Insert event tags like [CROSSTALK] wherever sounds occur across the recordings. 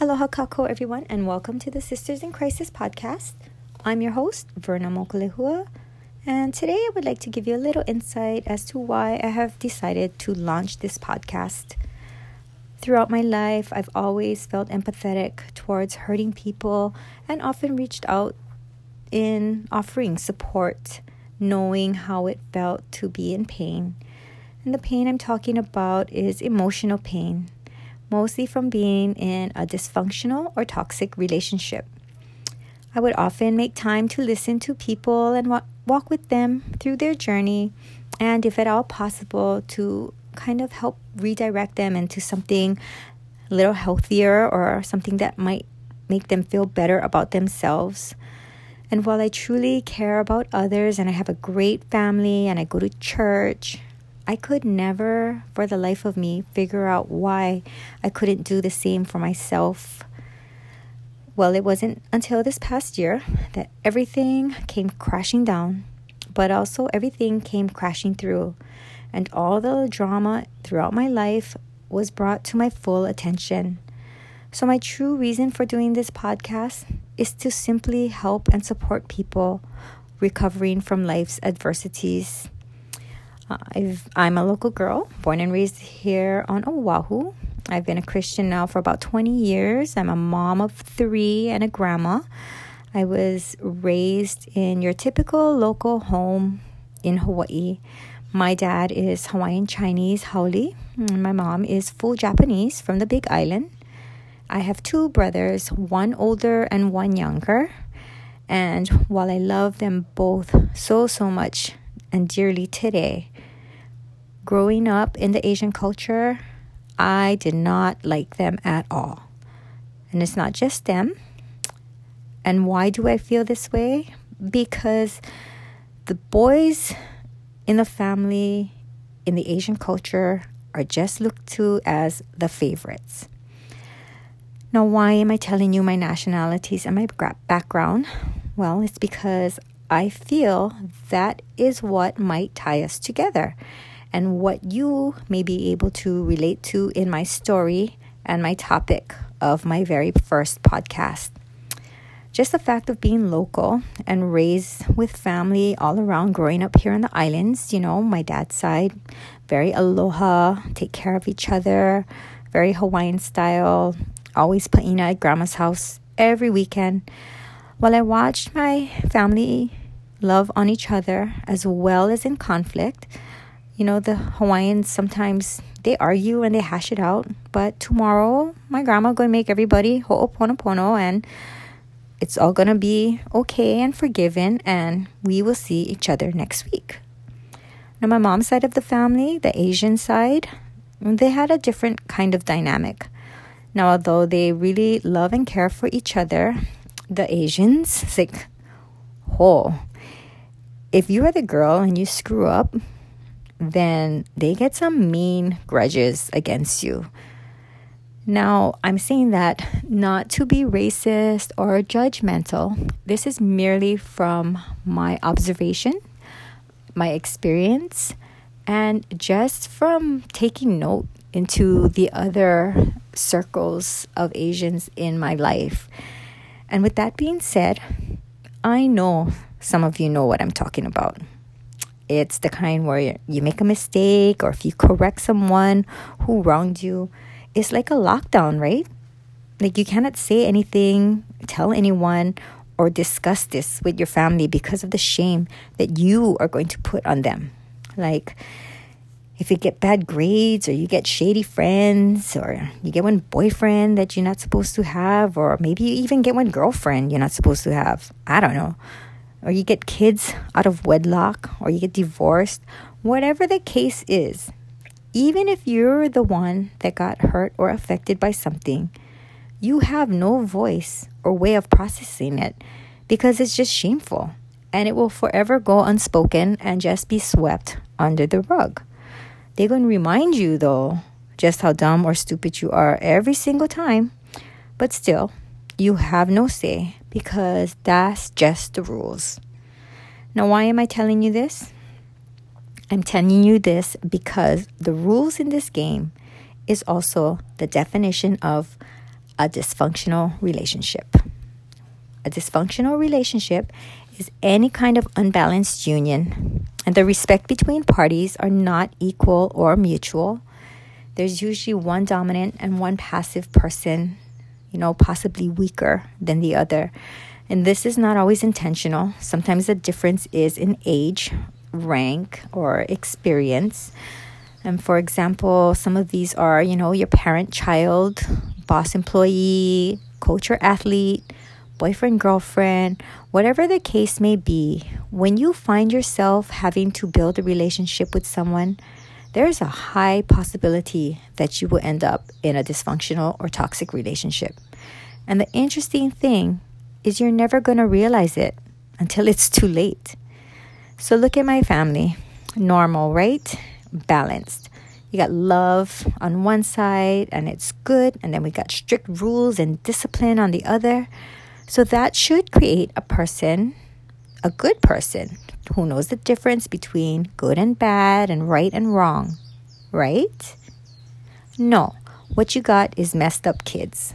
Aloha kakou, everyone, and welcome to the Sisters in Crisis podcast. I'm your host, Verna Mokulehua, and today I would like to give you a little insight as to why I have decided to launch this podcast. Throughout my life, I've always felt empathetic towards hurting people and often reached out in offering support, knowing how it felt to be in pain. And the pain I'm talking about is emotional pain mostly from being in a dysfunctional or toxic relationship. I would often make time to listen to people and wa- walk with them through their journey, and if at all possible, to kind of help redirect them into something a little healthier or something that might make them feel better about themselves. And while I truly care about others and I have a great family and I go to church I could never, for the life of me, figure out why I couldn't do the same for myself. Well, it wasn't until this past year that everything came crashing down, but also everything came crashing through. And all the drama throughout my life was brought to my full attention. So, my true reason for doing this podcast is to simply help and support people recovering from life's adversities. I've, I'm a local girl, born and raised here on Oahu. I've been a Christian now for about 20 years. I'm a mom of three and a grandma. I was raised in your typical local home in Hawaii. My dad is Hawaiian Chinese, Haole. My mom is full Japanese from the Big Island. I have two brothers, one older and one younger. And while I love them both so, so much and dearly today, growing up in the Asian culture, I did not like them at all. And it's not just them. And why do I feel this way? Because the boys in the family in the Asian culture are just looked to as the favorites. Now, why am I telling you my nationalities and my background? Well, it's because I feel that is what might tie us together and what you may be able to relate to in my story and my topic of my very first podcast. Just the fact of being local and raised with family all around, growing up here in the islands, you know, my dad's side, very aloha, take care of each other, very Hawaiian style, always paina at grandma's house every weekend. While I watched my family love on each other as well as in conflict, you know, the Hawaiians sometimes they argue and they hash it out, but tomorrow my grandma going to make everybody ho'oponopono and it's all to be okay and forgiven and we will see each other next week. Now my mom's side of the family, the Asian side, they had a different kind of dynamic. Now although they really love and care for each other, the Asians, it's like, oh, if you are the girl and you screw up, then they get some mean grudges against you. Now, I'm saying that not to be racist or judgmental. This is merely from my observation, my experience, and just from taking note into the other circles of Asians in my life. And with that being said, I know some of you know what I'm talking about. It's the kind where you make a mistake or if you correct someone who wronged you, it's like a lockdown, right? Like you cannot say anything, tell anyone, or discuss this with your family because of the shame that you are going to put on them. Like, if you get bad grades or you get shady friends or you get one boyfriend that you're not supposed to have or maybe you even get one girlfriend you're not supposed to have i don't know or you get kids out of wedlock, or you get divorced, whatever the case is, even if you're the one that got hurt or affected by something, you have no voice or way of processing it because it's just shameful and it will forever go unspoken and just be swept under the rug. They're going to remind you, though, just how dumb or stupid you are every single time, but still, you have no say because that's just the rules. Now, why am I telling you this? I'm telling you this because the rules in this game is also the definition of a dysfunctional relationship. A dysfunctional relationship is any kind of unbalanced union, and the respect between parties are not equal or mutual. There's usually one dominant and one passive person, you know, possibly weaker than the other. And this is not always intentional. Sometimes the difference is in age, rank, or experience. And for example, some of these are, you know, your parent child, boss employee, coach or athlete, boyfriend, girlfriend, whatever the case may be. When you find yourself having to build a relationship with someone, there's a high possibility that you will end up in a dysfunctional or toxic relationship. And the interesting thing is you're never going to realize it until it's too late. So look at my family. Normal, right? Balanced. You got love on one side and it's good, and then we got strict rules and discipline on the other. So that should create a person, a good person, who knows the difference between good and bad and right and wrong, right? No, what you got is messed up kids.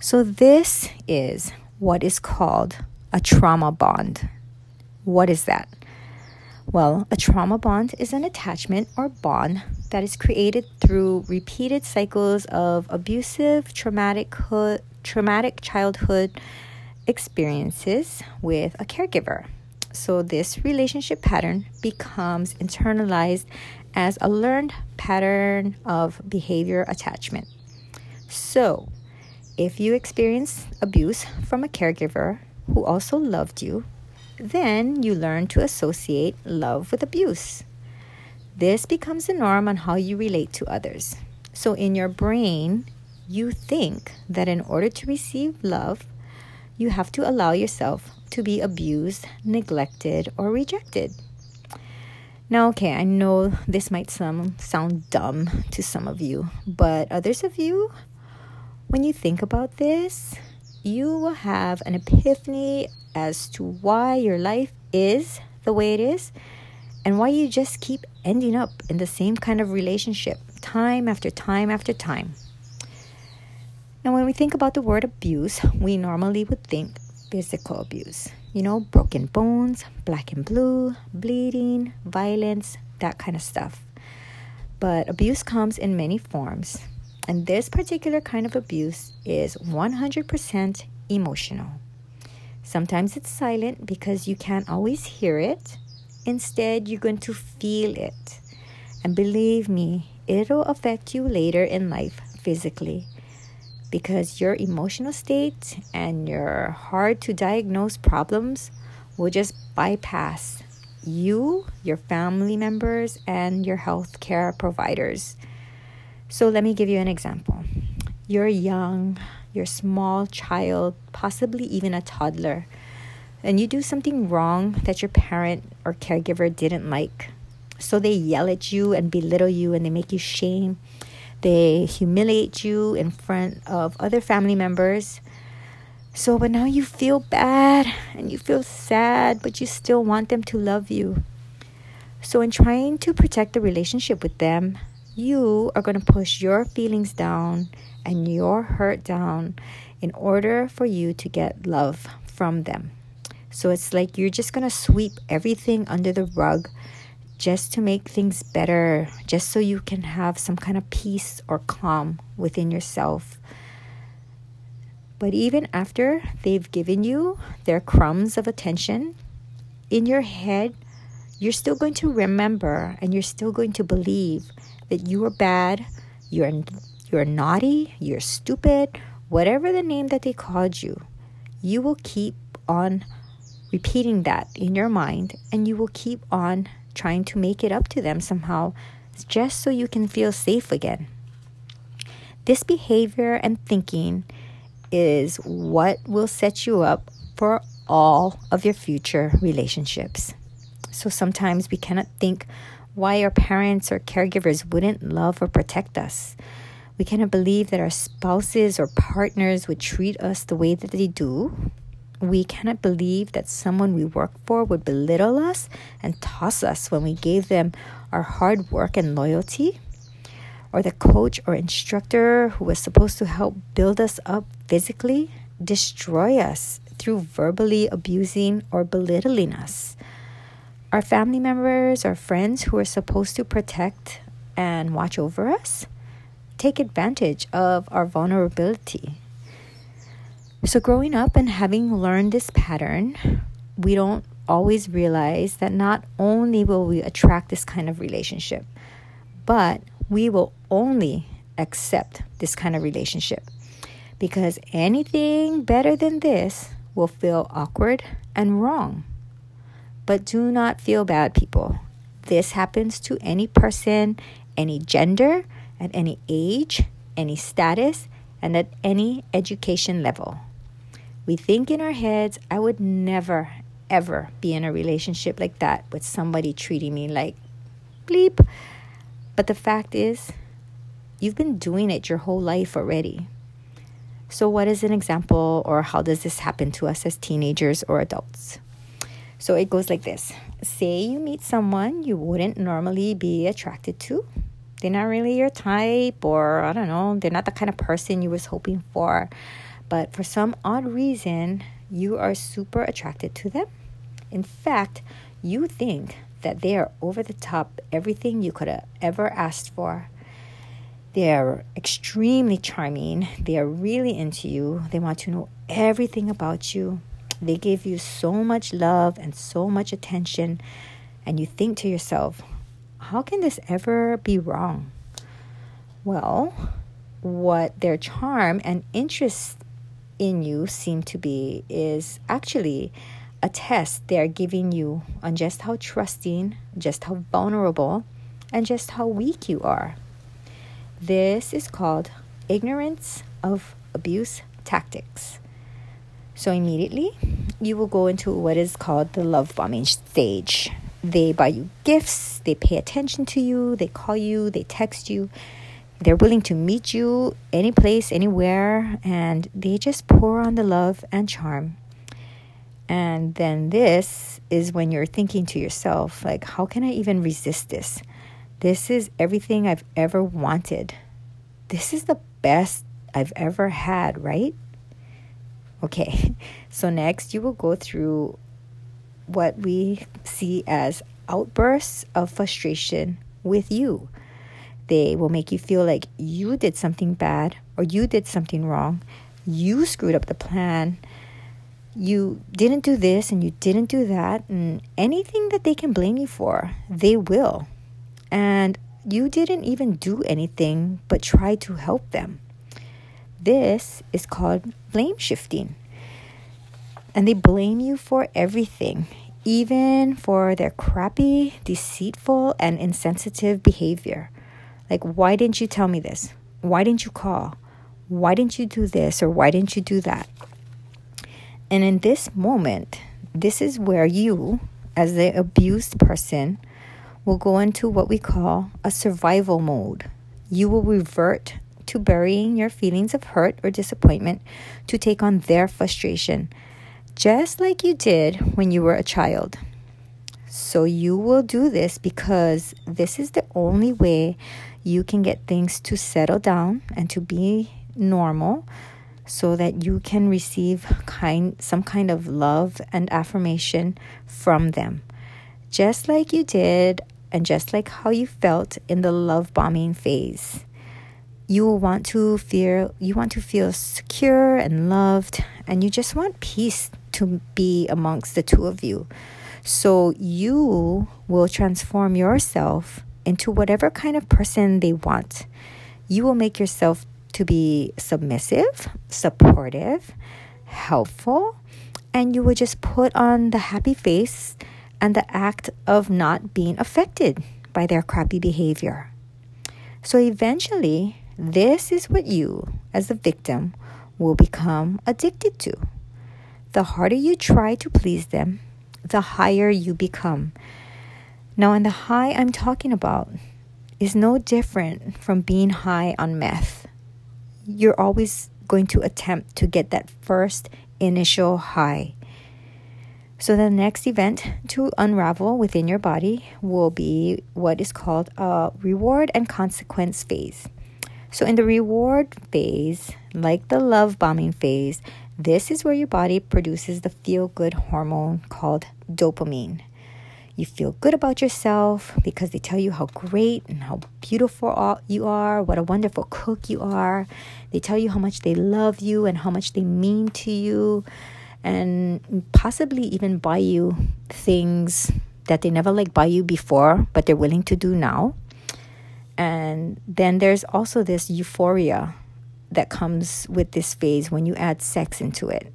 So this is what is called a trauma bond. What is that? Well, a trauma bond is an attachment or bond that is created through repeated cycles of abusive, traumatic, traumatic childhood experiences with a caregiver. So, this relationship pattern becomes internalized as a learned pattern of behavior attachment. So, if you experience abuse from a caregiver who also loved you, then you learn to associate love with abuse. This becomes the norm on how you relate to others. So, in your brain, you think that in order to receive love, you have to allow yourself to be abused, neglected, or rejected. Now, okay, I know this might some, sound dumb to some of you, but others of you when you think about this, you will have an epiphany as to why your life is the way it is and why you just keep ending up in the same kind of relationship time after time after time. Now, when we think about the word abuse, we normally would think physical abuse. You know, broken bones, black and blue, bleeding, violence, that kind of stuff. But abuse comes in many forms. And this particular kind of abuse is 100% emotional. Sometimes it's silent because you can't always hear it. Instead, you're going to feel it. And believe me, it'll affect you later in life physically because your emotional state and your hard to diagnose problems will just bypass you, your family members, and your healthcare providers. So let me give you an example. You're young, you're small child, possibly even a toddler, and you do something wrong that your parent or caregiver didn't like. So they yell at you and belittle you and they make you shame. They humiliate you in front of other family members. So, but now you feel bad and you feel sad, but you still want them to love you. So, in trying to protect the relationship with them, you are going to push your feelings down and your hurt down in order for you to get love from them. So it's like you're just going to sweep everything under the rug just to make things better, just so you can have some kind of peace or calm within yourself. But even after they've given you their crumbs of attention, in your head, you're still going to remember and you're still going to believe that you are bad, you're you're naughty, you're stupid, whatever the name that they called you, you will keep on repeating that in your mind and you will keep on trying to make it up to them somehow just so you can feel safe again. This behavior and thinking is what will set you up for all of your future relationships. So sometimes we cannot think why our parents or caregivers wouldn't love or protect us. We cannot believe that our spouses or partners would treat us the way that they do. We cannot believe that someone we work for would belittle us and toss us when we gave them our hard work and loyalty. or the coach or instructor who was supposed to help build us up physically destroy us through verbally abusing or belittling us. Our family members or friends who are supposed to protect and watch over us take advantage of our vulnerability. So, growing up and having learned this pattern, we don't always realize that not only will we attract this kind of relationship, but we will only accept this kind of relationship because anything better than this will feel awkward and wrong. But do not feel bad, people. This happens to any person, any gender, at any age, any status, and at any education level. We think in our heads, I would never, ever be in a relationship like that with somebody treating me like bleep. But the fact is, you've been doing it your whole life already. So, what is an example, or how does this happen to us as teenagers or adults? So, it goes like this Say you meet someone you wouldn't normally be attracted to. They're not really your type, or I don't know, they're not the kind of person you was hoping for. But for some odd reason, you are super attracted to them. In fact, you think that they are over the top everything you could have ever asked for. They're extremely charming. They are really into you. They want to know everything about you. They give you so much love and so much attention. And you think to yourself, how can this ever be wrong? Well, what their charm and interest in you seem to be is actually a test they're giving you on just how trusting, just how vulnerable, and just how weak you are. This is called ignorance of abuse tactics. So immediately, you will go into what is called the love bombing stage. They buy you gifts, they pay attention to you, they call you, they text you. They're willing to meet you any place, anywhere, and they just pour on the love and charm. And then this is when you're thinking to yourself, like, how can I even resist this? This is everything I've ever wanted. This is the best I've ever had, right? Okay, [LAUGHS] so next you will go through what we see as outbursts of frustration with you. They will make you feel like you did something bad or you did something wrong. You screwed up the plan. You didn't do this and you didn't do that. And anything that they can blame you for, they will. And you didn't even do anything but try to help them. This is called blame shifting. And they blame you for everything, even for their crappy, deceitful, and insensitive behavior. Like, why didn't you tell me this? Why didn't you call? Why didn't you do this or why didn't you do that? And in this moment, this is where you, as the abused person, will go into what we call a survival mode. You will revert to burying your feelings of hurt or disappointment to take on their frustration, just like you did when you were a child. So you will do this because this is the only way you can get things to settle down and to be normal so that you can receive kind some kind of love and affirmation from them. Just like you did and just like how you felt in the love bombing phase. You want to feel you want to feel secure and loved and you just want peace to be amongst the two of you. So you will transform yourself into whatever kind of person they want. You will make yourself to be submissive, supportive, helpful, and you will just put on the happy face and the act of not being affected by their crappy behavior. So eventually, this is what you, as the victim, will become addicted to. The harder you try to please them, the higher you become. Now, and the high I'm talking about is no different from being high on meth. You're always going to attempt to get that first initial high. So, the next event to unravel within your body will be what is called a reward and consequence phase. So, in the reward phase, like the love bombing phase, this is where your body produces the feel good hormone called dopamine. You feel good about yourself because they tell you how great and how beautiful you are, what a wonderful cook you are. They tell you how much they love you and how much they mean to you and possibly even buy you things that they never like buy you before, but they're willing to do now. And then there's also this euphoria that comes with this phase when you add sex into it.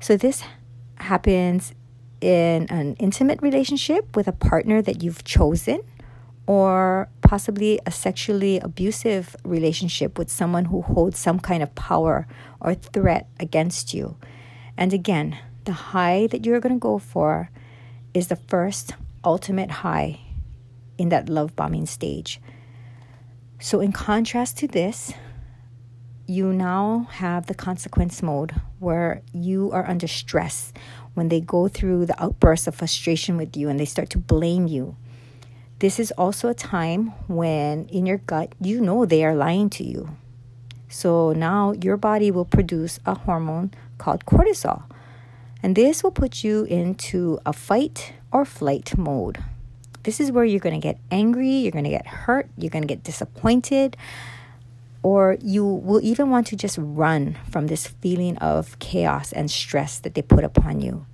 So this happens in an intimate relationship with a partner that you've chosen or possibly a sexually abusive relationship with someone who holds some kind of power or threat against you. And again, the high that you're going to go for is the first ultimate high in that love bombing stage. So, in contrast to this, you now have the consequence mode where you are under stress when they go through the outbursts of frustration with you and they start to blame you. This is also a time when in your gut you know they are lying to you. So now your body will produce a hormone called cortisol. And this will put you into a fight or flight mode. This is where you're going to get angry, you're going to get hurt, you're going to get disappointed, or you will even want to just run from this feeling of chaos and stress that they put upon you.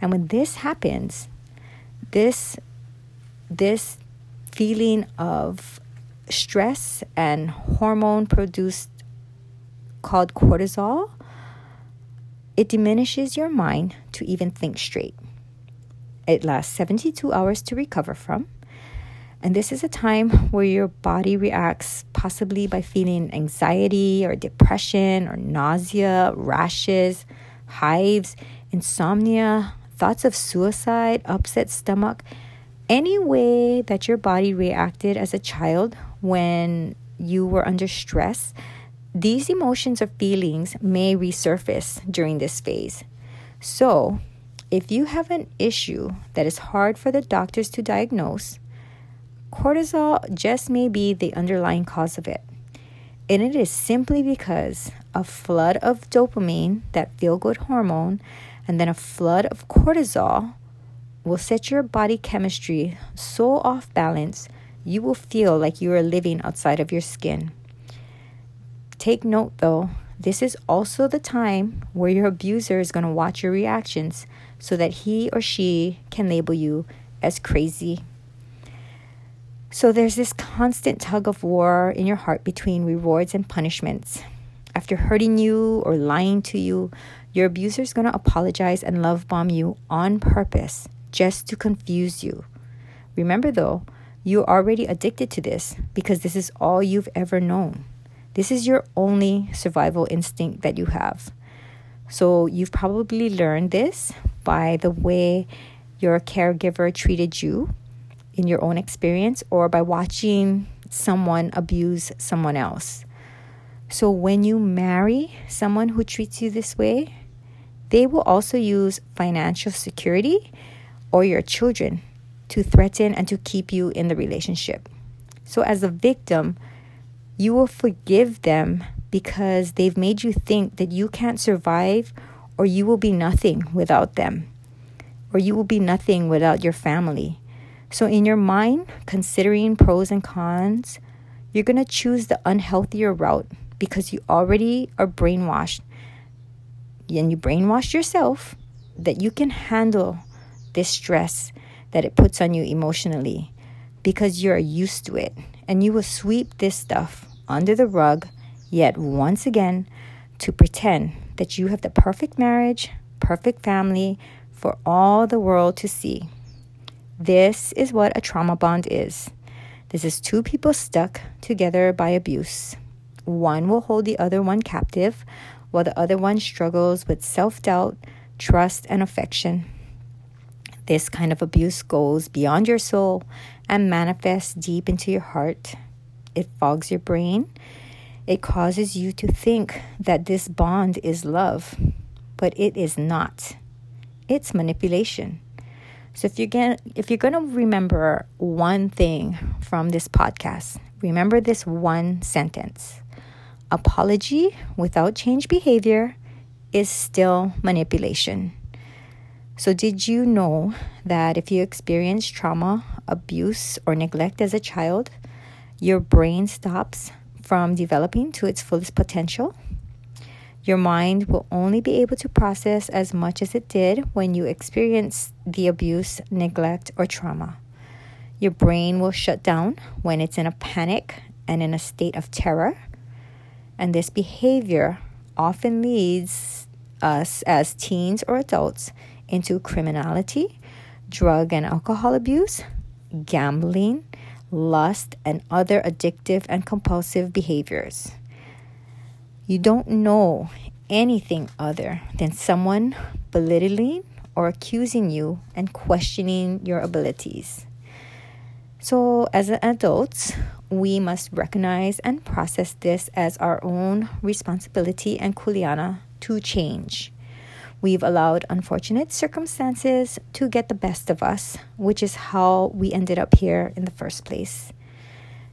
And when this happens, this this feeling of stress and hormone produced called cortisol it diminishes your mind to even think straight. It lasts 72 hours to recover from. And this is a time where your body reacts possibly by feeling anxiety or depression or nausea, rashes, hives, insomnia, thoughts of suicide, upset stomach, any way that your body reacted as a child when you were under stress these emotions or feelings may resurface during this phase. So, if you have an issue that is hard for the doctors to diagnose, cortisol just may be the underlying cause of it. And it is simply because a flood of dopamine, that feel good hormone, and then a flood of cortisol will set your body chemistry so off balance, you will feel like you are living outside of your skin. Take note though, this is also the time where your abuser is going to watch your reactions so that he or she can label you as crazy. So there's this constant tug of war in your heart between rewards and punishments. After hurting you or lying to you, your abuser is going to apologize and love bomb you on purpose just to confuse you. Remember though, you're already addicted to this because this is all you've ever known. This is your only survival instinct that you have. So you've probably learned this by the way your caregiver treated you in your own experience or by watching someone abuse someone else. So when you marry someone who treats you this way, they will also use financial security or your children to threaten and to keep you in the relationship. So as a victim, you will forgive them because they've made you think that you can't survive or you will be nothing without them or you will be nothing without your family. So, in your mind, considering pros and cons, you're going to choose the unhealthier route because you already are brainwashed. And you brainwashed yourself that you can handle this stress that it puts on you emotionally because you're used to it and you will sweep this stuff under the rug, yet once again to pretend that you have the perfect marriage, perfect family for all the world to see. This is what a trauma bond is. This is two people stuck together by abuse. One will hold the other one captive, while the other one struggles with self doubt, trust, and affection. This kind of abuse goes beyond your soul and manifests deep into your heart. It fogs your brain. It causes you to think that this bond is love, but it is not. it's manipulation. So if you're going if you're going to remember one thing from this podcast, remember this one sentence. Apology without change behavior is still manipulation. So, did you know that if you experience trauma, abuse, or neglect as a child, your brain stops from developing to its fullest potential? Your mind will only be able to process as much as it did when you experienced the abuse, neglect, or trauma. Your brain will shut down when it's in a panic and in a state of terror. And this behavior often leads us as teens or adults into criminality, drug and alcohol abuse, gambling, lust, and other addictive and compulsive behaviors. You don't know anything other than someone belittling or accusing you and questioning your abilities. So, as adults, we must recognize and process this as our own responsibility and kuleana to change. We've allowed unfortunate circumstances to get the best of us, which is how we ended up here in the first place.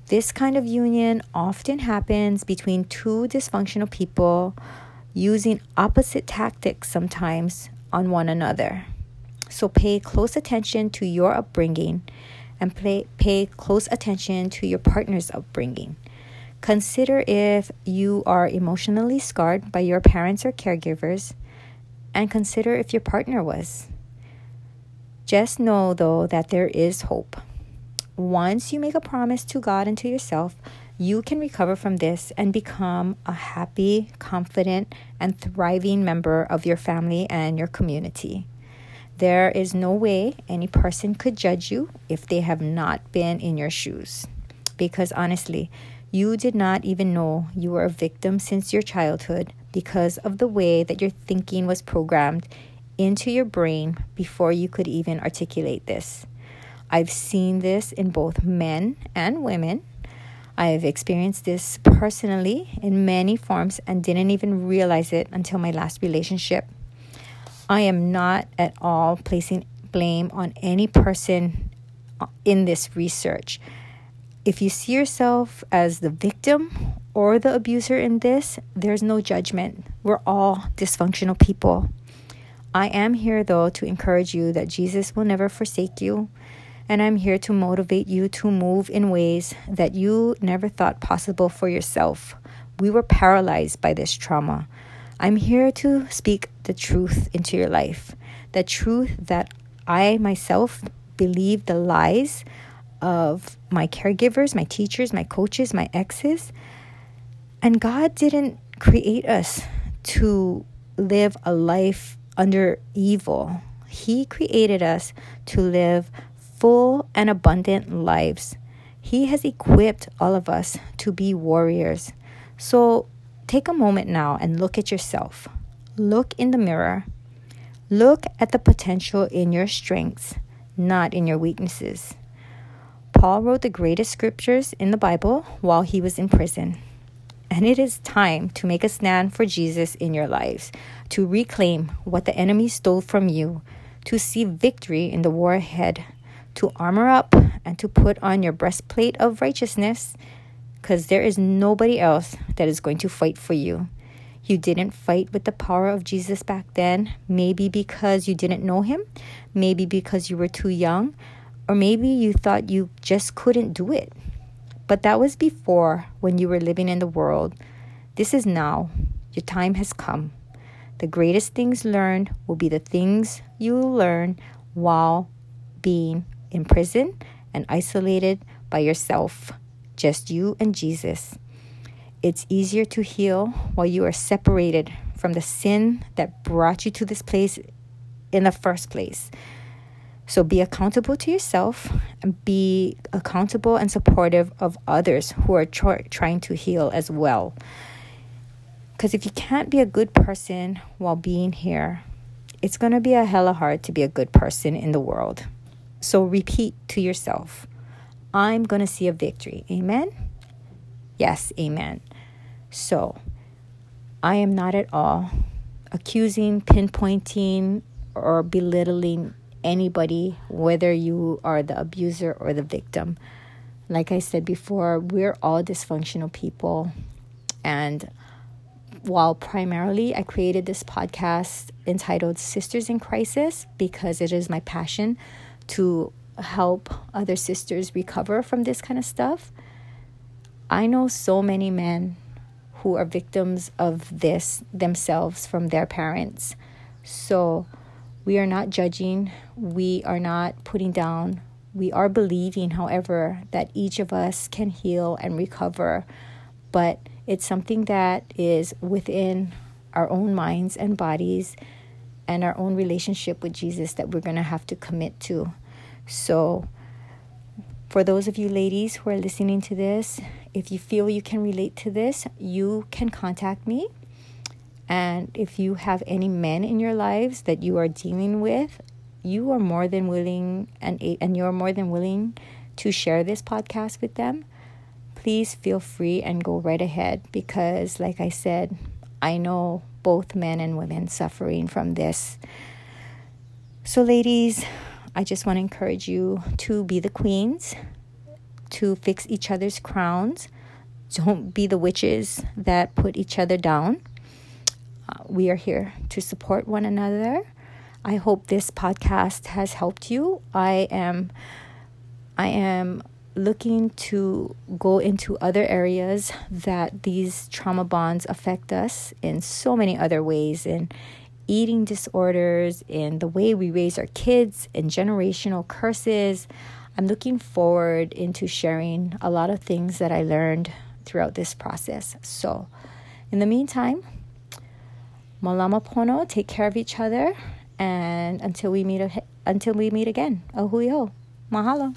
This kind of union often happens between two dysfunctional people using opposite tactics sometimes on one another. So pay close attention to your upbringing and pay, pay close attention to your partner's upbringing. Consider if you are emotionally scarred by your parents or caregivers and consider if your partner was. Just know, though, that there is hope. Once you make a promise to God and to yourself, you can recover from this and become a happy, confident, and thriving member of your family and your community. There is no way any person could judge you if they have not been in your shoes. Because honestly, you did not even know you were a victim since your childhood because of the way that your thinking was programmed into your brain before you could even articulate this. I've seen this in both men and women. I've experienced this personally in many forms and didn't even realize it until my last relationship. I am not at all placing blame on any person uh, in this research. If you see yourself as the victim or the abuser in this, there's no judgment. We're all dysfunctional people. I am here, though, to encourage you that Jesus will never forsake you. And I'm here to motivate you to move in ways that you never thought possible for yourself. We were paralyzed by this trauma. I'm here to speak the truth into your life. The truth that I myself believe the lies of my caregivers, my teachers, my coaches, my exes, and God didn't create us to live a life under evil. He created us to live full and abundant lives. He has equipped all of us to be warriors. So take a moment now and look at yourself. Look in the mirror. Look at the potential in your strengths, not in your weaknesses. Paul wrote the greatest scriptures in the Bible while he was in prison. And it is time to make a stand for Jesus in your lives, to reclaim what the enemy stole from you, to see victory in the war ahead, to armor up and to put on your breastplate of righteousness, because there is nobody else that is going to fight for you. You didn't fight with the power of Jesus back then, maybe because you didn't know him, maybe because you were too young, or maybe you thought you just couldn't do it. But that was before when you were living in the world. This is now. Your time has come. The greatest things learned will be the things you learn while being in prison and isolated by yourself, just you and Jesus. It's easier to heal while you are separated from the sin that brought you to this place in the first place. So be accountable to yourself and be accountable and supportive of others who are tr- trying to heal as well. Because if you can't be a good person while being here, it's going to be a hella hard to be a good person in the world. So repeat to yourself I'm going to see a victory. Amen? Yes, amen. So I am not at all accusing, pinpointing, or belittling anybody, whether you are the abuser or the victim. Like I said before, we're all dysfunctional people. And while primarily I created this podcast entitled Sisters in Crisis because it is my passion to help other sisters recover from this kind of stuff, I know so many men who are victims of this themselves from their parents. So we are not judging, we are not putting down, we are believing, however, that each of us can heal and recover. But it's something that is within our own minds and bodies and our own relationship with Jesus that we're going to have to commit to. So, for those of you ladies who are listening to this, if you feel you can relate to this, you can contact me. And if you have any men in your lives that you are dealing with, you are more than willing and and you're more than willing to share this podcast with them please feel free and go right ahead because, like I said, I know both men and women suffering from this. So, ladies, I just want to encourage you to be the queens, to fix each other's crowns. Don't be the witches that put each other down. Uh, we are here to support one another. I hope this podcast has helped you. I am I am looking to go into other areas that these trauma bonds affect us in so many other ways in eating disorders and the way we raise our kids and generational curses i'm looking forward into sharing a lot of things that i learned throughout this process. So in the meantime malama pono take care of each other and until we meet until we meet again a hui hou mahalo